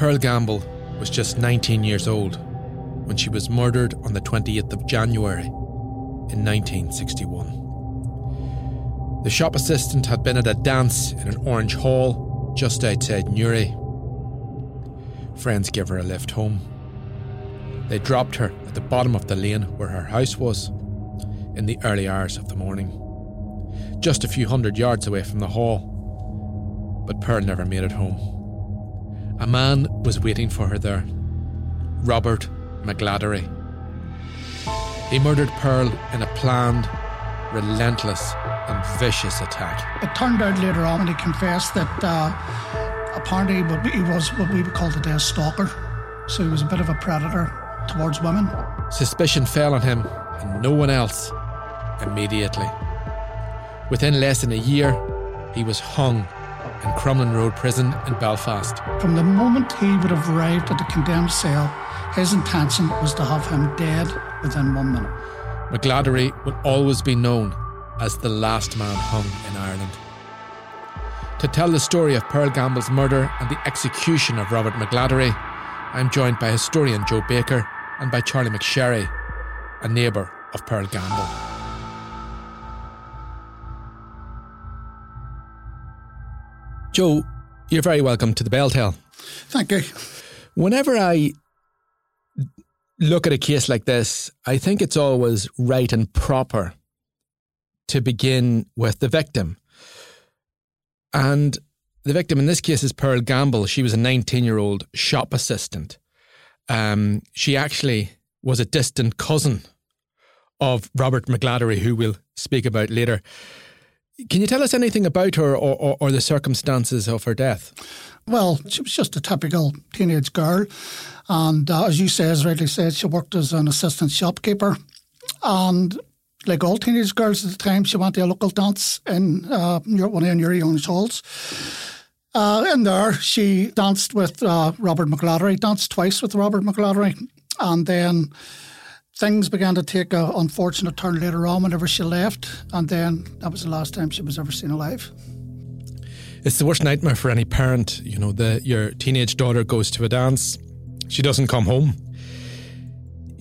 Pearl Gamble was just 19 years old when she was murdered on the 20th of January in 1961. The shop assistant had been at a dance in an orange hall just outside Newry. Friends gave her a lift home. They dropped her at the bottom of the lane where her house was in the early hours of the morning, just a few hundred yards away from the hall. But Pearl never made it home. A man was waiting for her there Robert McGladdery. He murdered Pearl in a planned, relentless, and vicious attack. It turned out later on when he confessed that uh, apparently he was what we would call today a stalker. So he was a bit of a predator towards women. Suspicion fell on him and no one else immediately. Within less than a year, he was hung in Crumlin Road Prison in Belfast. From the moment he would have arrived at the condemned cell, his intention was to have him dead within one minute. McGladdery will always be known as the last man hung in Ireland. To tell the story of Pearl Gamble's murder and the execution of Robert McGladdery, I'm joined by historian Joe Baker and by Charlie McSherry, a neighbour of Pearl Gamble. Joe, you're very welcome to the Bell Tell. Thank you. Whenever I look at a case like this, I think it's always right and proper to begin with the victim. And the victim in this case is Pearl Gamble. She was a 19 year old shop assistant. Um, she actually was a distant cousin of Robert McGladdery, who we'll speak about later. Can you tell us anything about her or, or, or, the circumstances of her death? Well, she was just a typical teenage girl. And uh, as you say, as rightly said, she worked as an assistant shopkeeper. And like all teenage girls at the time, she went to a local dance in uh, one of your young halls. Uh, in there, she danced with uh, Robert McGladdery, danced twice with Robert McGladdery. And then things began to take an unfortunate turn later on whenever she left, and then that was the last time she was ever seen alive. It's the worst nightmare for any parent. You know, the, your teenage daughter goes to a dance, she doesn't come home.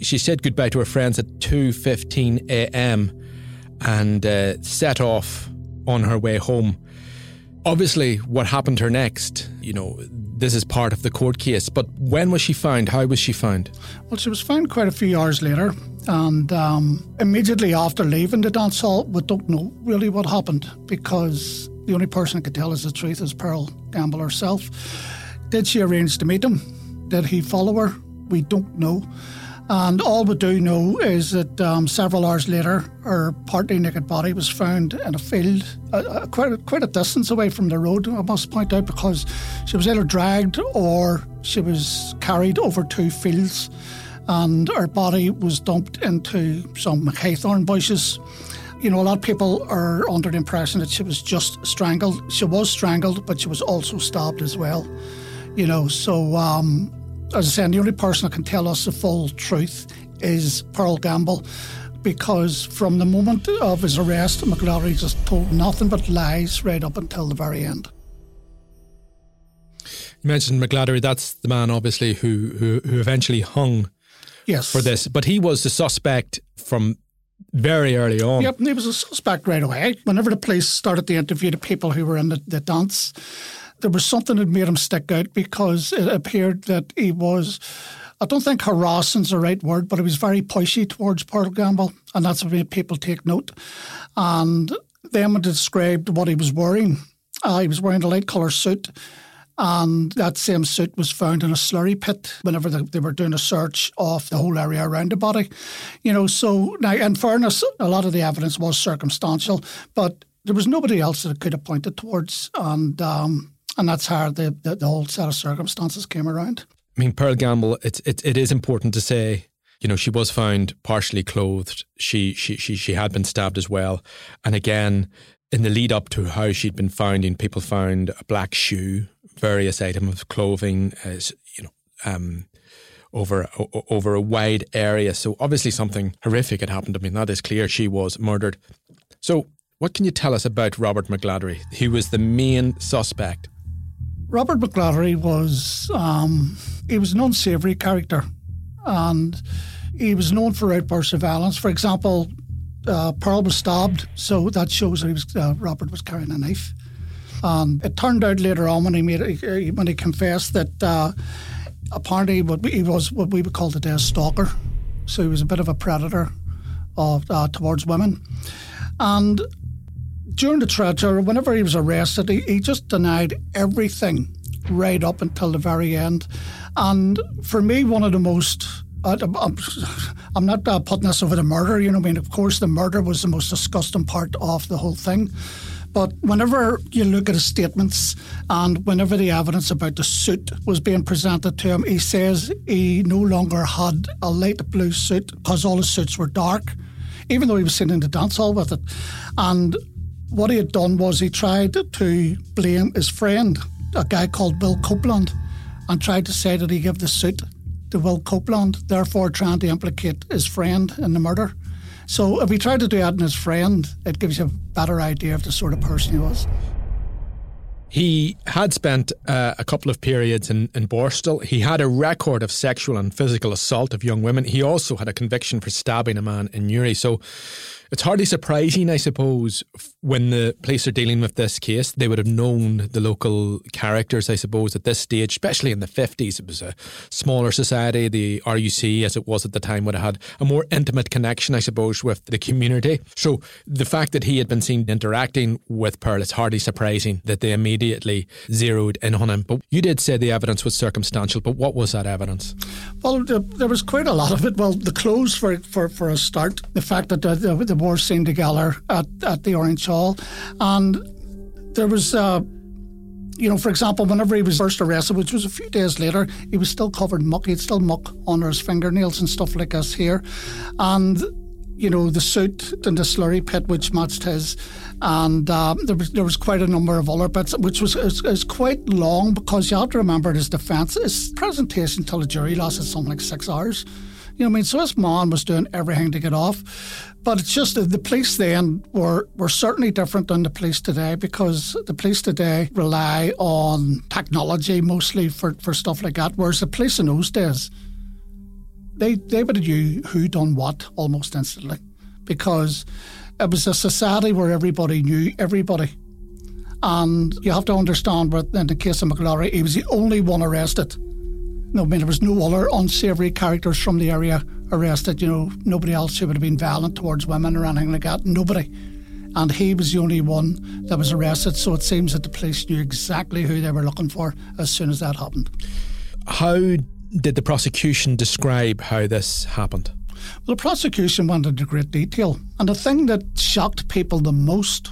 She said goodbye to her friends at 2:15 a.m. and uh, set off on her way home. Obviously, what happened to her next, you know, this is part of the court case. But when was she found? How was she found? Well, she was found quite a few hours later, and um, immediately after leaving the dance hall, we don't know really what happened because the only person who could tell us the truth is Pearl Gamble herself. Did she arrange to meet him? Did he follow her? We don't know. And all we do know is that um, several hours later, her partly naked body was found in a field, uh, quite, a, quite a distance away from the road, I must point out, because she was either dragged or she was carried over two fields, and her body was dumped into some haythorn bushes. You know, a lot of people are under the impression that she was just strangled. She was strangled, but she was also stabbed as well. You know, so um, as I said, the only person that can tell us the full truth is Pearl Gamble because from the moment of his arrest, McGladdery just told nothing but lies right up until the very end. You mentioned McGladdery, that's the man obviously who, who, who eventually hung yes. for this, but he was the suspect from very early on. Yep, he was a suspect right away. Whenever the police started to interview the people who were in the, the dance, there was something that made him stick out because it appeared that he was. I don't think harassing is the right word, but he was very pushy towards Pearl Gamble, and that's what made people take note. And then when described what he was wearing, uh, he was wearing a light colour suit and that same suit was found in a slurry pit whenever they, they, were doing a search of the whole area around the body. You know, so now, in fairness, a lot of the evidence was circumstantial, but there was nobody else that could have pointed towards, and um, and that's how the, the, the whole set of circumstances came around. I mean, Pearl Gamble, it's it, it is important to say you know, she was found partially clothed. She she she she had been stabbed as well. And again, in the lead up to how she'd been found, people found a black shoe various items of clothing, as you know, um, over over a wide area. So obviously something horrific had happened. I mean, that is clear. She was murdered. So what can you tell us about Robert McGladdery? He was the main suspect. Robert McGladdery was um, he was an unsavoury character, and he was known for outbursts of violence. For example, uh, Pearl was stabbed, so that shows that he was uh, Robert was carrying a knife. And it turned out later on when he made when he confessed that uh, apparently what he was what we would call today a stalker. So he was a bit of a predator of, uh, towards women. And during the trial, whenever he was arrested, he, he just denied everything right up until the very end. And for me, one of the most I'm, not uh, putting this over the murder, you know. I mean, of course, the murder was the most disgusting part of the whole thing. But whenever you look at his statements and whenever the evidence about the suit was being presented to him, he says he no longer had a light blue suit because all his suits were dark, even though he was sitting in the dance hall with it. And what he had done was he tried to blame his friend, a guy called Will Copeland, and tried to say that he gave the suit to Will Copeland, therefore trying to implicate his friend in the murder. So if we try to do that in his friend, it gives you a better idea of the sort of person he was. He had spent uh, a couple of periods in, in Borstal. He had a record of sexual and physical assault of young women. He also had a conviction for stabbing a man in Newry. So it's hardly surprising, I suppose, when the police are dealing with this case. They would have known the local characters, I suppose, at this stage, especially in the 50s. It was a smaller society. The RUC, as it was at the time, would have had a more intimate connection, I suppose, with the community. So the fact that he had been seen interacting with Pearl, it's hardly surprising that they immediately zeroed in on him. But you did say the evidence was circumstantial, but what was that evidence? Well, there was quite a lot of it. Well, the clothes, for, for, for a start, the fact that uh, the, the were seen together at, at the Orange Hall. And there was, uh, you know, for example, whenever he was first arrested, which was a few days later, he was still covered in muck. He had still muck under his fingernails and stuff like this here. And you know, the suit and the slurry pit, which matched his. And um, there, was, there was quite a number of other bits, which was, was, was quite long because you have to remember his defence, his presentation till the jury lasted something like six hours. You know, I mean, so his mom was doing everything to get off. But it's just the police then were, were certainly different than the police today because the police today rely on technology mostly for, for stuff like that, whereas the police in those days, they, they would have knew who done what almost instantly because it was a society where everybody knew everybody. And you have to understand in the case of McGladdery, he was the only one arrested no, I mean, there was no other unsavoury characters from the area arrested. You know, nobody else who would have been violent towards women or anything like that. Nobody. And he was the only one that was arrested. So it seems that the police knew exactly who they were looking for as soon as that happened. How did the prosecution describe how this happened? Well, the prosecution went into great detail. And the thing that shocked people the most,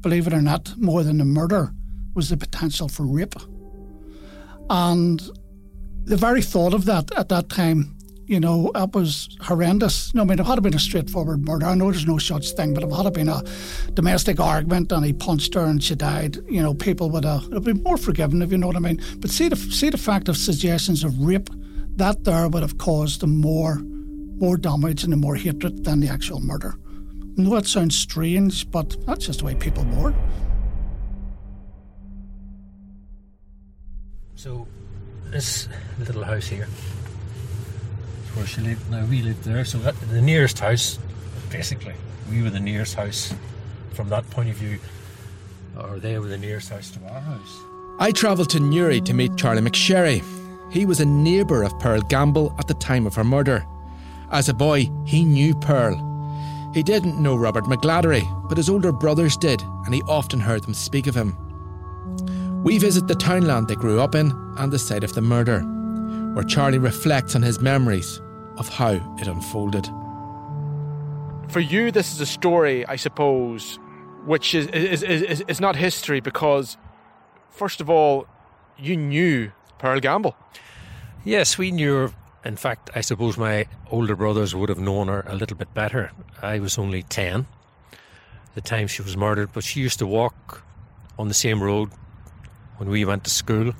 believe it or not, more than the murder, was the potential for rape. And the very thought of that at that time, you know, that was horrendous. No, I mean, it had been a straightforward murder. I know there's no such thing, but it had been a domestic argument and he punched her and she died, you know, people would have, have been more forgiven, if you know what I mean. But see the, see the fact of suggestions of rape, that there would have caused the more, more damage and the more hatred than the actual murder. I know that sounds strange, but that's just the way people were. So this little house here. where she lived. Now we lived there, so the nearest house basically. We were the nearest house from that point of view, or they were the nearest house to our house. I travelled to Newry to meet Charlie McSherry. He was a neighbour of Pearl Gamble at the time of her murder. As a boy, he knew Pearl. He didn't know Robert McGladdery, but his older brothers did, and he often heard them speak of him. We visit the townland they grew up in and the site of the murder, where Charlie reflects on his memories of how it unfolded. For you, this is a story, I suppose, which is, is, is, is not history because, first of all, you knew Pearl Gamble. Yes, we knew her. In fact, I suppose my older brothers would have known her a little bit better. I was only 10 the time she was murdered, but she used to walk on the same road when we went to school.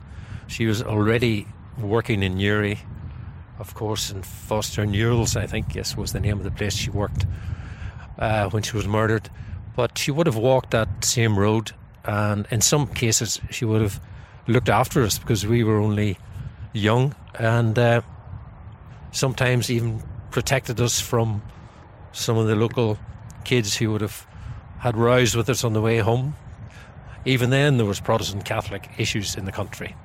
She was already working in Newry, of course, in Foster Newells, I think, yes, was the name of the place she worked uh, when she was murdered. But she would have walked that same road, and in some cases, she would have looked after us because we were only young, and uh, sometimes even protected us from some of the local kids who would have had rows with us on the way home. Even then, there was Protestant Catholic issues in the country,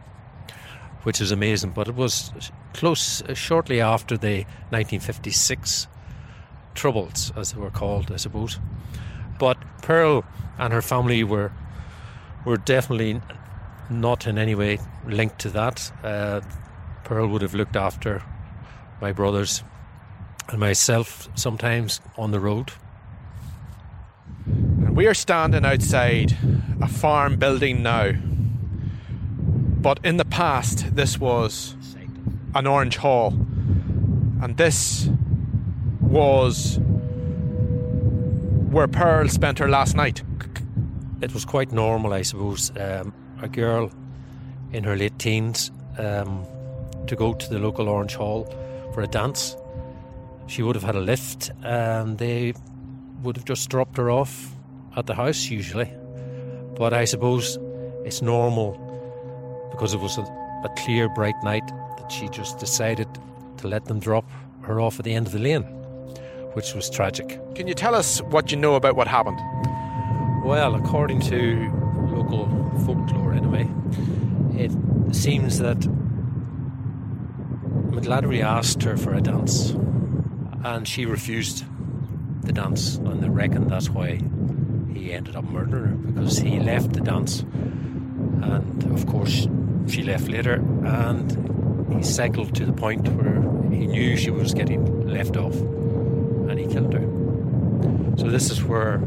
which is amazing. But it was close, uh, shortly after the 1956 Troubles, as they were called, I suppose. But Pearl and her family were were definitely not in any way linked to that. Uh, Pearl would have looked after my brothers and myself sometimes on the road. We are standing outside a farm building now. But in the past, this was an orange hall. And this was where Pearl spent her last night. It was quite normal, I suppose. Um, a girl in her late teens um, to go to the local Orange Hall for a dance. She would have had a lift and they would have just dropped her off at the house usually. But I suppose it's normal because it was a, a clear, bright night that she just decided to let them drop her off at the end of the lane, which was tragic. Can you tell us what you know about what happened? Well, according to local folklore, anyway, it seems that McGladdery asked her for a dance and she refused the dance, and they reckon that's why he ended up murdering her because he left the dance, and of course she left later, and he cycled to the point where he knew she was getting left off, and he killed her. So this is where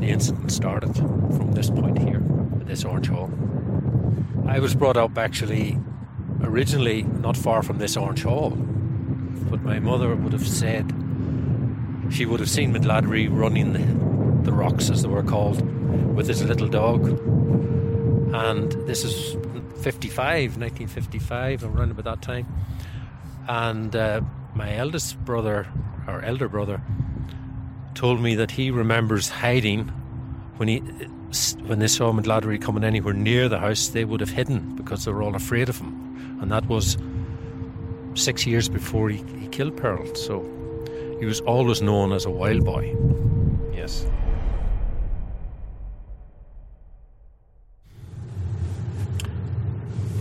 the incident started from this point here, this orange hall. I was brought up actually originally not far from this orange hall, but my mother would have said she would have seen McGladdery running the, the rocks, as they were called, with his little dog. And this is 55, 1955, around about that time. And uh, my eldest brother, or elder brother, told me that he remembers hiding when he when they saw McGladdery coming anywhere near the house, they would have hidden because they were all afraid of him. And that was six years before he, he killed Pearl. So he was always known as a wild boy. Yes.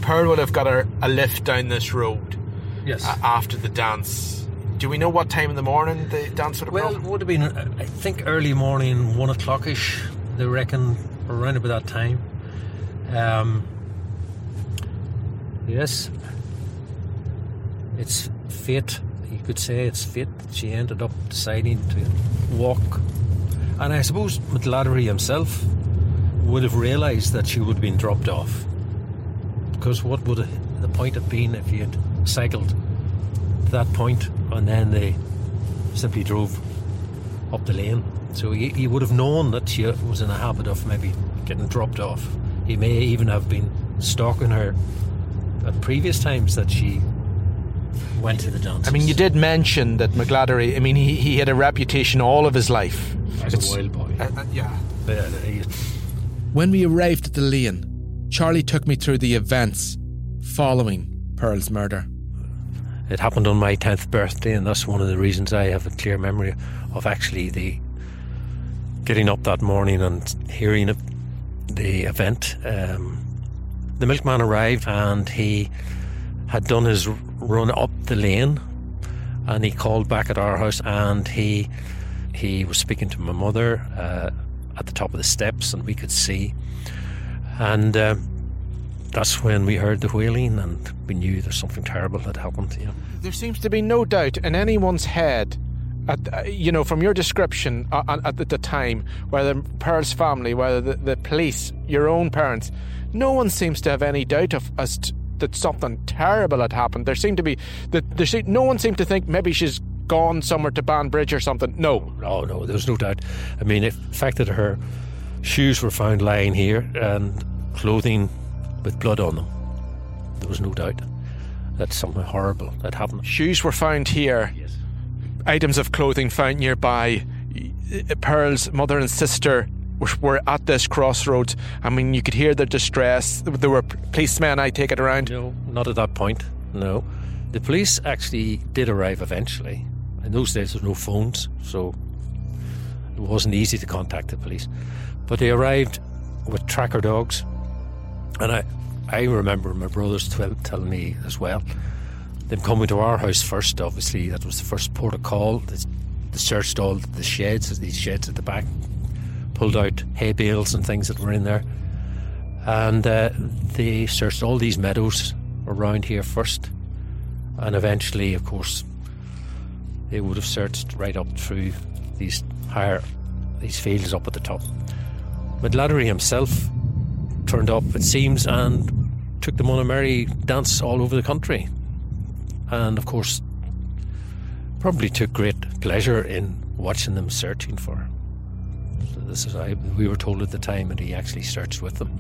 Pearl would have got a, a lift down this road Yes. a- after the dance. Do we know what time in the morning the dance would have well, it would have been, uh, I think, early morning, one o'clock ish, they reckon, around about that time. Um, yes. It's fate, you could say it's fate. She ended up deciding to walk. And I suppose McGladdery himself would have realised that she would have been dropped off. Because what would the point have been if he had cycled to that point and then they simply drove up the lane? So he, he would have known that she was in a habit of maybe getting dropped off. He may even have been stalking her at previous times that she went to the dance. I mean, you did mention that McGladdery, I mean, he, he had a reputation all of his life. as It's- a wild boy. Uh, uh, yeah. He- When we arrived at the lane, Charlie took me through the events following Pearl's murder. It happened on my 10th birthday, and that's one of the reasons I have a clear memory of actually the getting up that morning and hearing the event. Um, the milkman arrived and he had done his run up the lane and he called back at our house and he he was speaking to my mother uh, at the top of the steps and we could see and uh, that's when we heard the wailing and we knew there's something terrible had happened you know. there seems to be no doubt in anyone's head at, uh, you know, from your description uh, at, at the time, whether Pearl's family, whether the, the police, your own parents, no one seems to have any doubt of as to, that something terrible had happened. There seemed to be that there seemed, no one seemed to think maybe she's gone somewhere to Banbridge or something. No, no, no. There was no doubt. I mean, the fact that her shoes were found lying here and clothing with blood on them, there was no doubt that something horrible had happened. Shoes were found here. Yes. Items of clothing found nearby. Pearl's mother and sister were at this crossroads. I mean, you could hear their distress. There were policemen, I take it, around. No, not at that point. No. The police actually did arrive eventually. In those days, there were no phones, so it wasn't easy to contact the police. But they arrived with tracker dogs. And I, I remember my brothers telling me as well, them coming to our house first, obviously. That was the first port of call. They, they searched all the sheds, these sheds at the back, pulled out hay bales and things that were in there. And uh, they searched all these meadows around here first. And eventually, of course, they would have searched right up through these higher, these fields up at the top. McGladdery himself turned up, it seems, and took them on a merry dance all over the country. And of course, probably took great pleasure in watching them searching for her. This is I, we were told at the time, and he actually searched with them.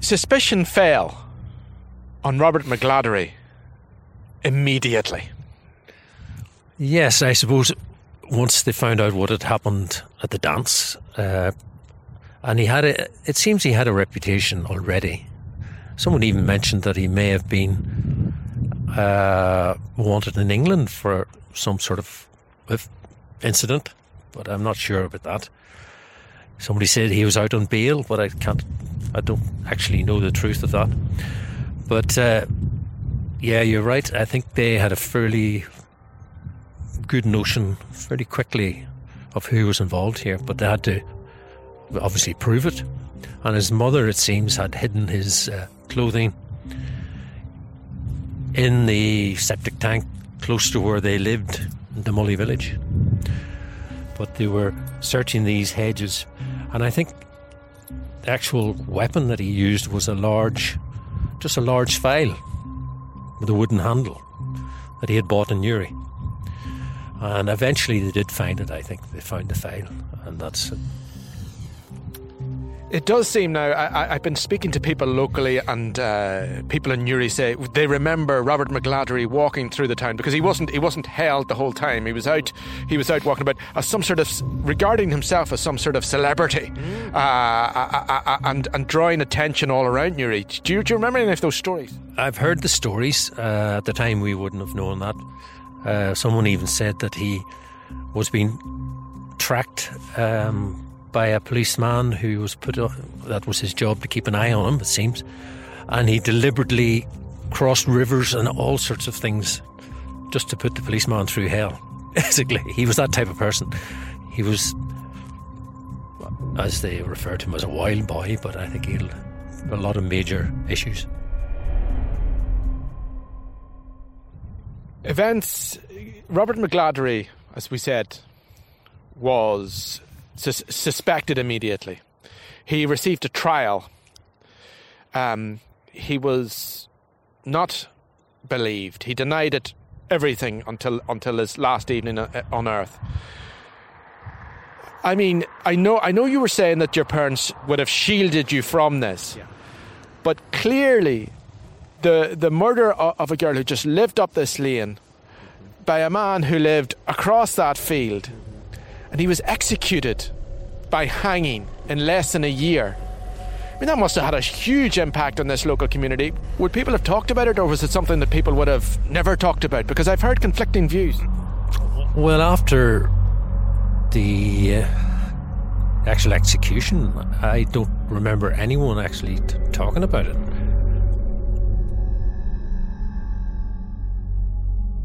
Suspicion fell on Robert McGladdery immediately. Yes, I suppose once they found out what had happened at the dance, uh, and he had a, it seems he had a reputation already. Someone even mentioned that he may have been uh, wanted in England for some sort of incident, but I'm not sure about that. Somebody said he was out on bail, but I can't, I don't actually know the truth of that. But uh, yeah, you're right. I think they had a fairly good notion fairly quickly of who was involved here, but they had to obviously prove it. And his mother, it seems, had hidden his uh, clothing in the septic tank close to where they lived in the Mully village. But they were searching these hedges, and I think the actual weapon that he used was a large, just a large file with a wooden handle that he had bought in Newry. And eventually they did find it, I think. They found the file, and that's it. It does seem now. I, have been speaking to people locally, and uh, people in Newry say they remember Robert McGladdery walking through the town because he wasn't he wasn't held the whole time. He was out he was out walking about as some sort of regarding himself as some sort of celebrity, mm. uh, uh, uh, uh, and and drawing attention all around Newry. Do you, do you remember any of those stories? I've heard the stories. Uh, at the time, we wouldn't have known that. Someone even said that he was being tracked. Um, by a policeman who was put up, that was his job to keep an eye on him, it seems. And he deliberately crossed rivers and all sorts of things just to put the policeman through hell. Basically, he was that type of person. He was, as they refer to him, as a wild boy, but I think he had a lot of major issues. Events. Robert McGladdery, as we said, was sus- suspected immediately. He received a trial. Um, he was not believed. He denied it everything until until his last evening uh, on earth. I mean, I know I know you were saying that your parents would have shielded you from this. Yeah. But clearly the the murder of a girl who just lived up this lane by a man who lived across that field and he was executed by hanging in less than a year. I mean, that must have had a huge impact on this local community. Would people have talked about it, or was it something that people would have never talked about? Because I've heard conflicting views. Well, after the uh, actual execution, I don't remember anyone actually t- talking about it.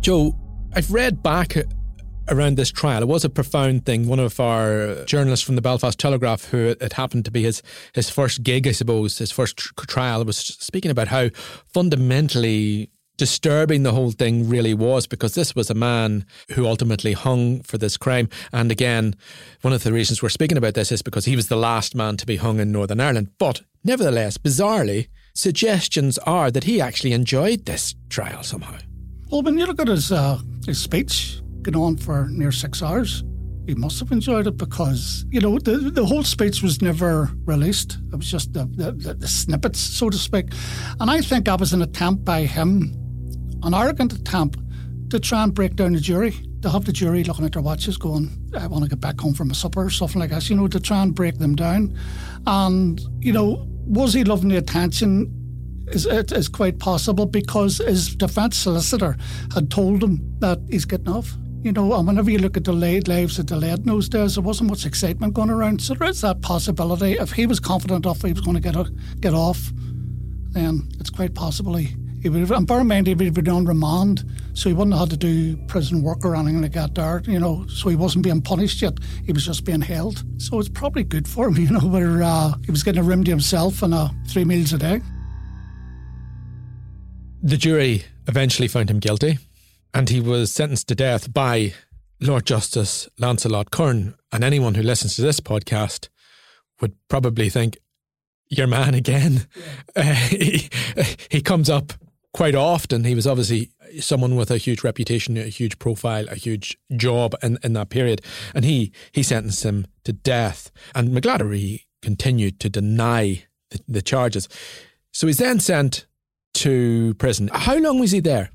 Joe, I've read back around this trial. It was a profound thing. One of our journalists from the Belfast Telegraph, who it happened to be his his first gig, I suppose, his first tr- trial, was speaking about how fundamentally disturbing the whole thing really was because this was a man who ultimately hung for this crime. And again, one of the reasons we're speaking about this is because he was the last man to be hung in Northern Ireland. But nevertheless, bizarrely, suggestions are that he actually enjoyed this trial somehow. Well, when you look at his, uh, his speech, going on for near six hours, he must have enjoyed it because, you know, the, the whole speech was never released. It was just the, the, the snippets, so to speak. And I think that was an attempt by him an arrogant attempt to try and break down the jury, to have the jury looking at their watches going, I want to get back home from a supper or something like that, you know, to try and break them down. And, you know, was he loving the attention? Is, it is quite possible because his defence solicitor had told him that he's getting off. You know, and whenever you look at delayed lives that delayed in those days, there wasn't much excitement going around. So there is that possibility. If he was confident enough he was going to get a, get off, then it's quite possible he, he would have, and bear in mind, he would have been on remand, so he wouldn't have had to do prison work or anything like that there, you know, so he wasn't being punished yet, he was just being held. So it's probably good for him, you know, where uh, he was getting a room to himself and uh, three meals a day. The jury eventually found him guilty, and he was sentenced to death by Lord Justice Lancelot Curran. And anyone who listens to this podcast would probably think, your man again. Yeah. Uh, he, he comes up quite often. He was obviously someone with a huge reputation, a huge profile, a huge job in, in that period. And he, he sentenced him to death. And McGladdery continued to deny the, the charges. So he's then sent to prison. How long was he there?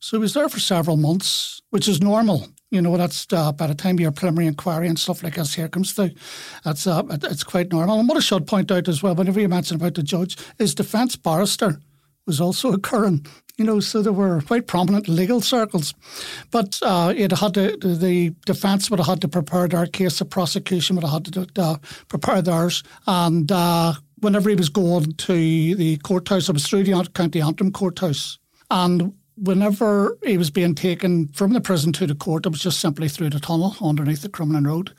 So he was there for several months, which is normal. You know, that's uh, by the time your preliminary inquiry and stuff like this here comes through, that's uh, it's quite normal. And what I should point out as well, whenever you mention about the judge, his defence barrister was also occurring. You know, so there were quite prominent legal circles. But uh, it had to, the defence would have had to prepare their case, the prosecution would have had to uh, prepare theirs. And uh, whenever he was going to the courthouse, it was through the County Antrim courthouse. And whenever he was being taken from the prison to the court, it was just simply through the tunnel underneath the Crumlin Road.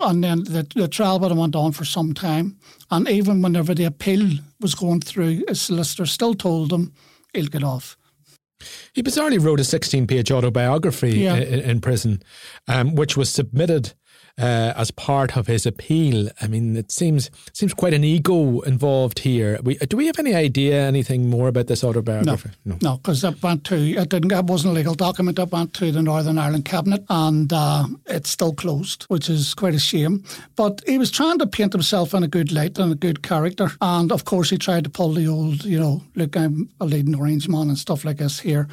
And then the, the trial would have went on for some time. And even whenever the appeal was going through, his solicitor still told him he'll get off. He bizarrely wrote a 16 page autobiography yeah. in, in, prison, um, which was submitted uh, as part of his appeal. I mean, it seems seems quite an ego involved here. We, do we have any idea anything more about this autobiography? No, no, because no, it went to it didn't it wasn't a legal document. It went to the Northern Ireland cabinet, and uh, it's still closed, which is quite a shame. But he was trying to paint himself in a good light and a good character, and of course he tried to pull the old, you know, look, I'm a leading orange man and stuff like this here,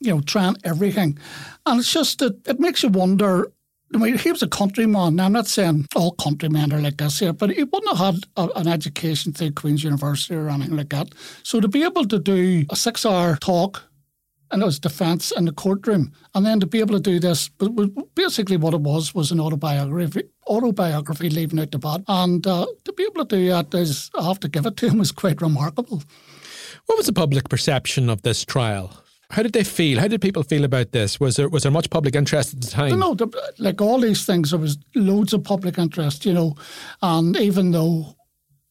you know, trying everything, and it's just that it makes you wonder He was a countryman. Now, I'm not saying all countrymen are like this here, but he wouldn't have had a, an education through Queen's University or anything like that. So to be able to do a six hour talk and it was defence in the courtroom, and then to be able to do this, basically what it was was an autobiography, autobiography leaving out the bad, and uh, to be able to do that is, I have to give it to him, was quite remarkable. What was the public perception of this trial? How did they feel? How did people feel about this? Was there was there much public interest at the time? No, like all these things, there was loads of public interest, you know, and even though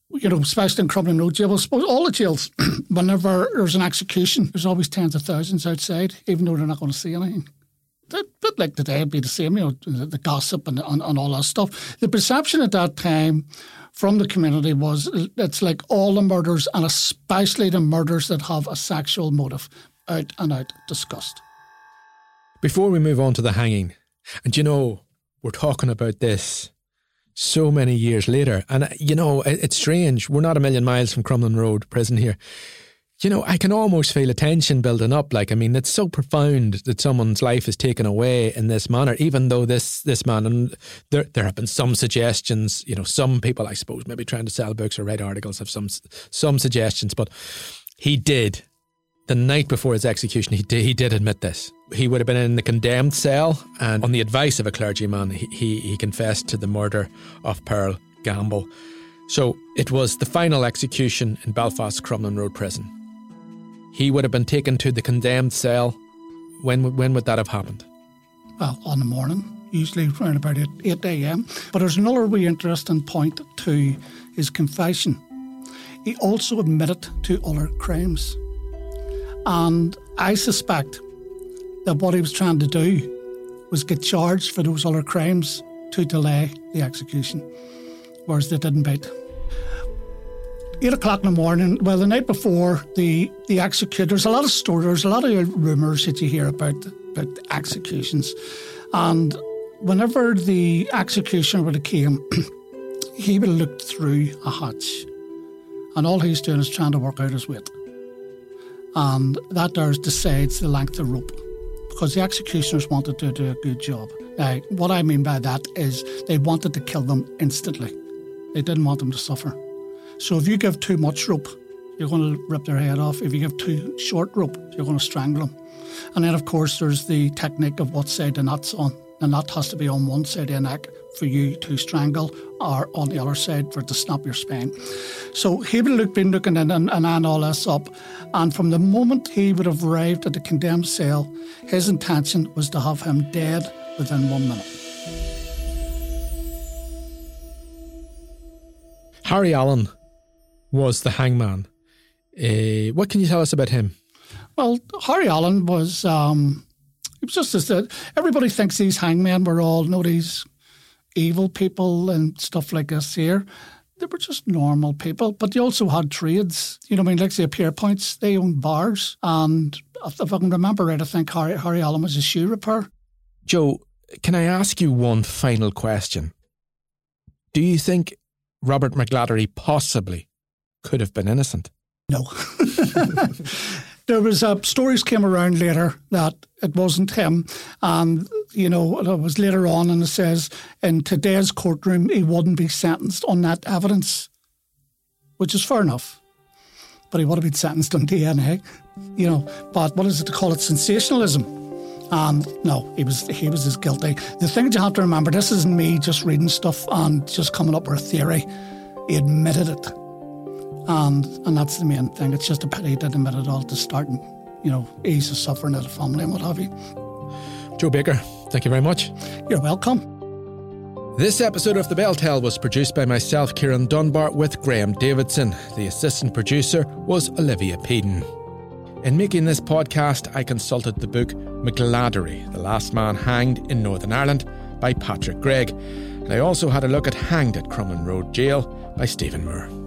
you know, especially in Crumlin Road jail, suppose all the jails, whenever there's an execution, there's always tens of thousands outside, even though they're not going to see anything. But like today, it'd be the same, you know, the gossip and, and, and all that stuff. The perception at that time from the community was it's like all the murders, and especially the murders that have a sexual motive out and out disgust. Before we move on to the hanging, and you know, we're talking about this so many years later, and uh, you know, it's strange. We're not a million miles from Crumlin Road prison here. you know, I can almost feel a tension building up. Like, I mean, it's so profound that someone's life is taken away in this manner, even though this this man, and there, there have been some suggestions, you know, some people, I suppose, maybe trying to sell books or write articles have some some suggestions, but he did. The night before his execution, he did, he did admit this. He would have been in the condemned cell, and on the advice of a clergyman, he, he, he confessed to the murder of Pearl Gamble. So it was the final execution in Belfast's Crumlin Road prison he would have been taken to the condemned cell. When when would that have happened? Well, on the morning, usually around about 8, 8 a.m. But there's another really interesting point to his confession. He also admitted to other crimes. And I suspect that what he was trying to do was get charged for those other crimes to delay the execution, whereas they didn't bite. Eight o'clock in the morning. Well, the night before the the execution, there's a lot of stories, a lot of rumours that you hear about about executions, and whenever the executioner would have came, he would have looked through a hatch, and all he's doing is trying to work out his weight, and that there decides the length of rope. Because the executioners wanted to do a good job. Now, what I mean by that is they wanted to kill them instantly. They didn't want them to suffer. So if you give too much rope, you're going to rip their head off. If you give too short rope, you're going to strangle them. And then, of course, there's the technique of what side the knot's on. The knot has to be on one side of the neck for you to strangle, or on the other side for it to snap your spine. So he would have been looking in and, and all this up. And from the moment he would have arrived at the condemned cell, his intention was to have him dead within one minute. Harry Allen was the hangman. Uh, what can you tell us about him? Well, Harry Allen was. Um, it was just as that everybody thinks these hangmen were all you know these evil people and stuff like this here. They were just normal people, but they also had trades. You know, I mean, like the Pierrepoints, they owned bars, and if I can remember right, I think Harry, Harry Allen was a shoe repair. Joe, can I ask you one final question? Do you think Robert McGladdery possibly could have been innocent. No. there was uh, stories came around later that it wasn't him, and you know it was later on, and it says in today's courtroom he wouldn't be sentenced on that evidence, which is fair enough. But he would have been sentenced on DNA, you know. But what is it to call it? Sensationalism. And no, he was he was as guilty. The thing you have to remember, this isn't me just reading stuff and just coming up with a theory. He admitted it and and that's the main thing. It's just a pity he didn't admit it all to start and, you know, ease the suffering of the family and what have you. Joe Baker, thank you very much. You're welcome. This episode of The Bell Tell was produced by myself, Ciarán Dunbar, with Graham Davidson. The assistant producer was Olivia Peden. In making this podcast, I consulted the book McGladdery, The Last Man Hanged in Northern Ireland by Patrick Gregg. And I also had a look at Hanged at Crumlin Road Jail by Stephen Moore.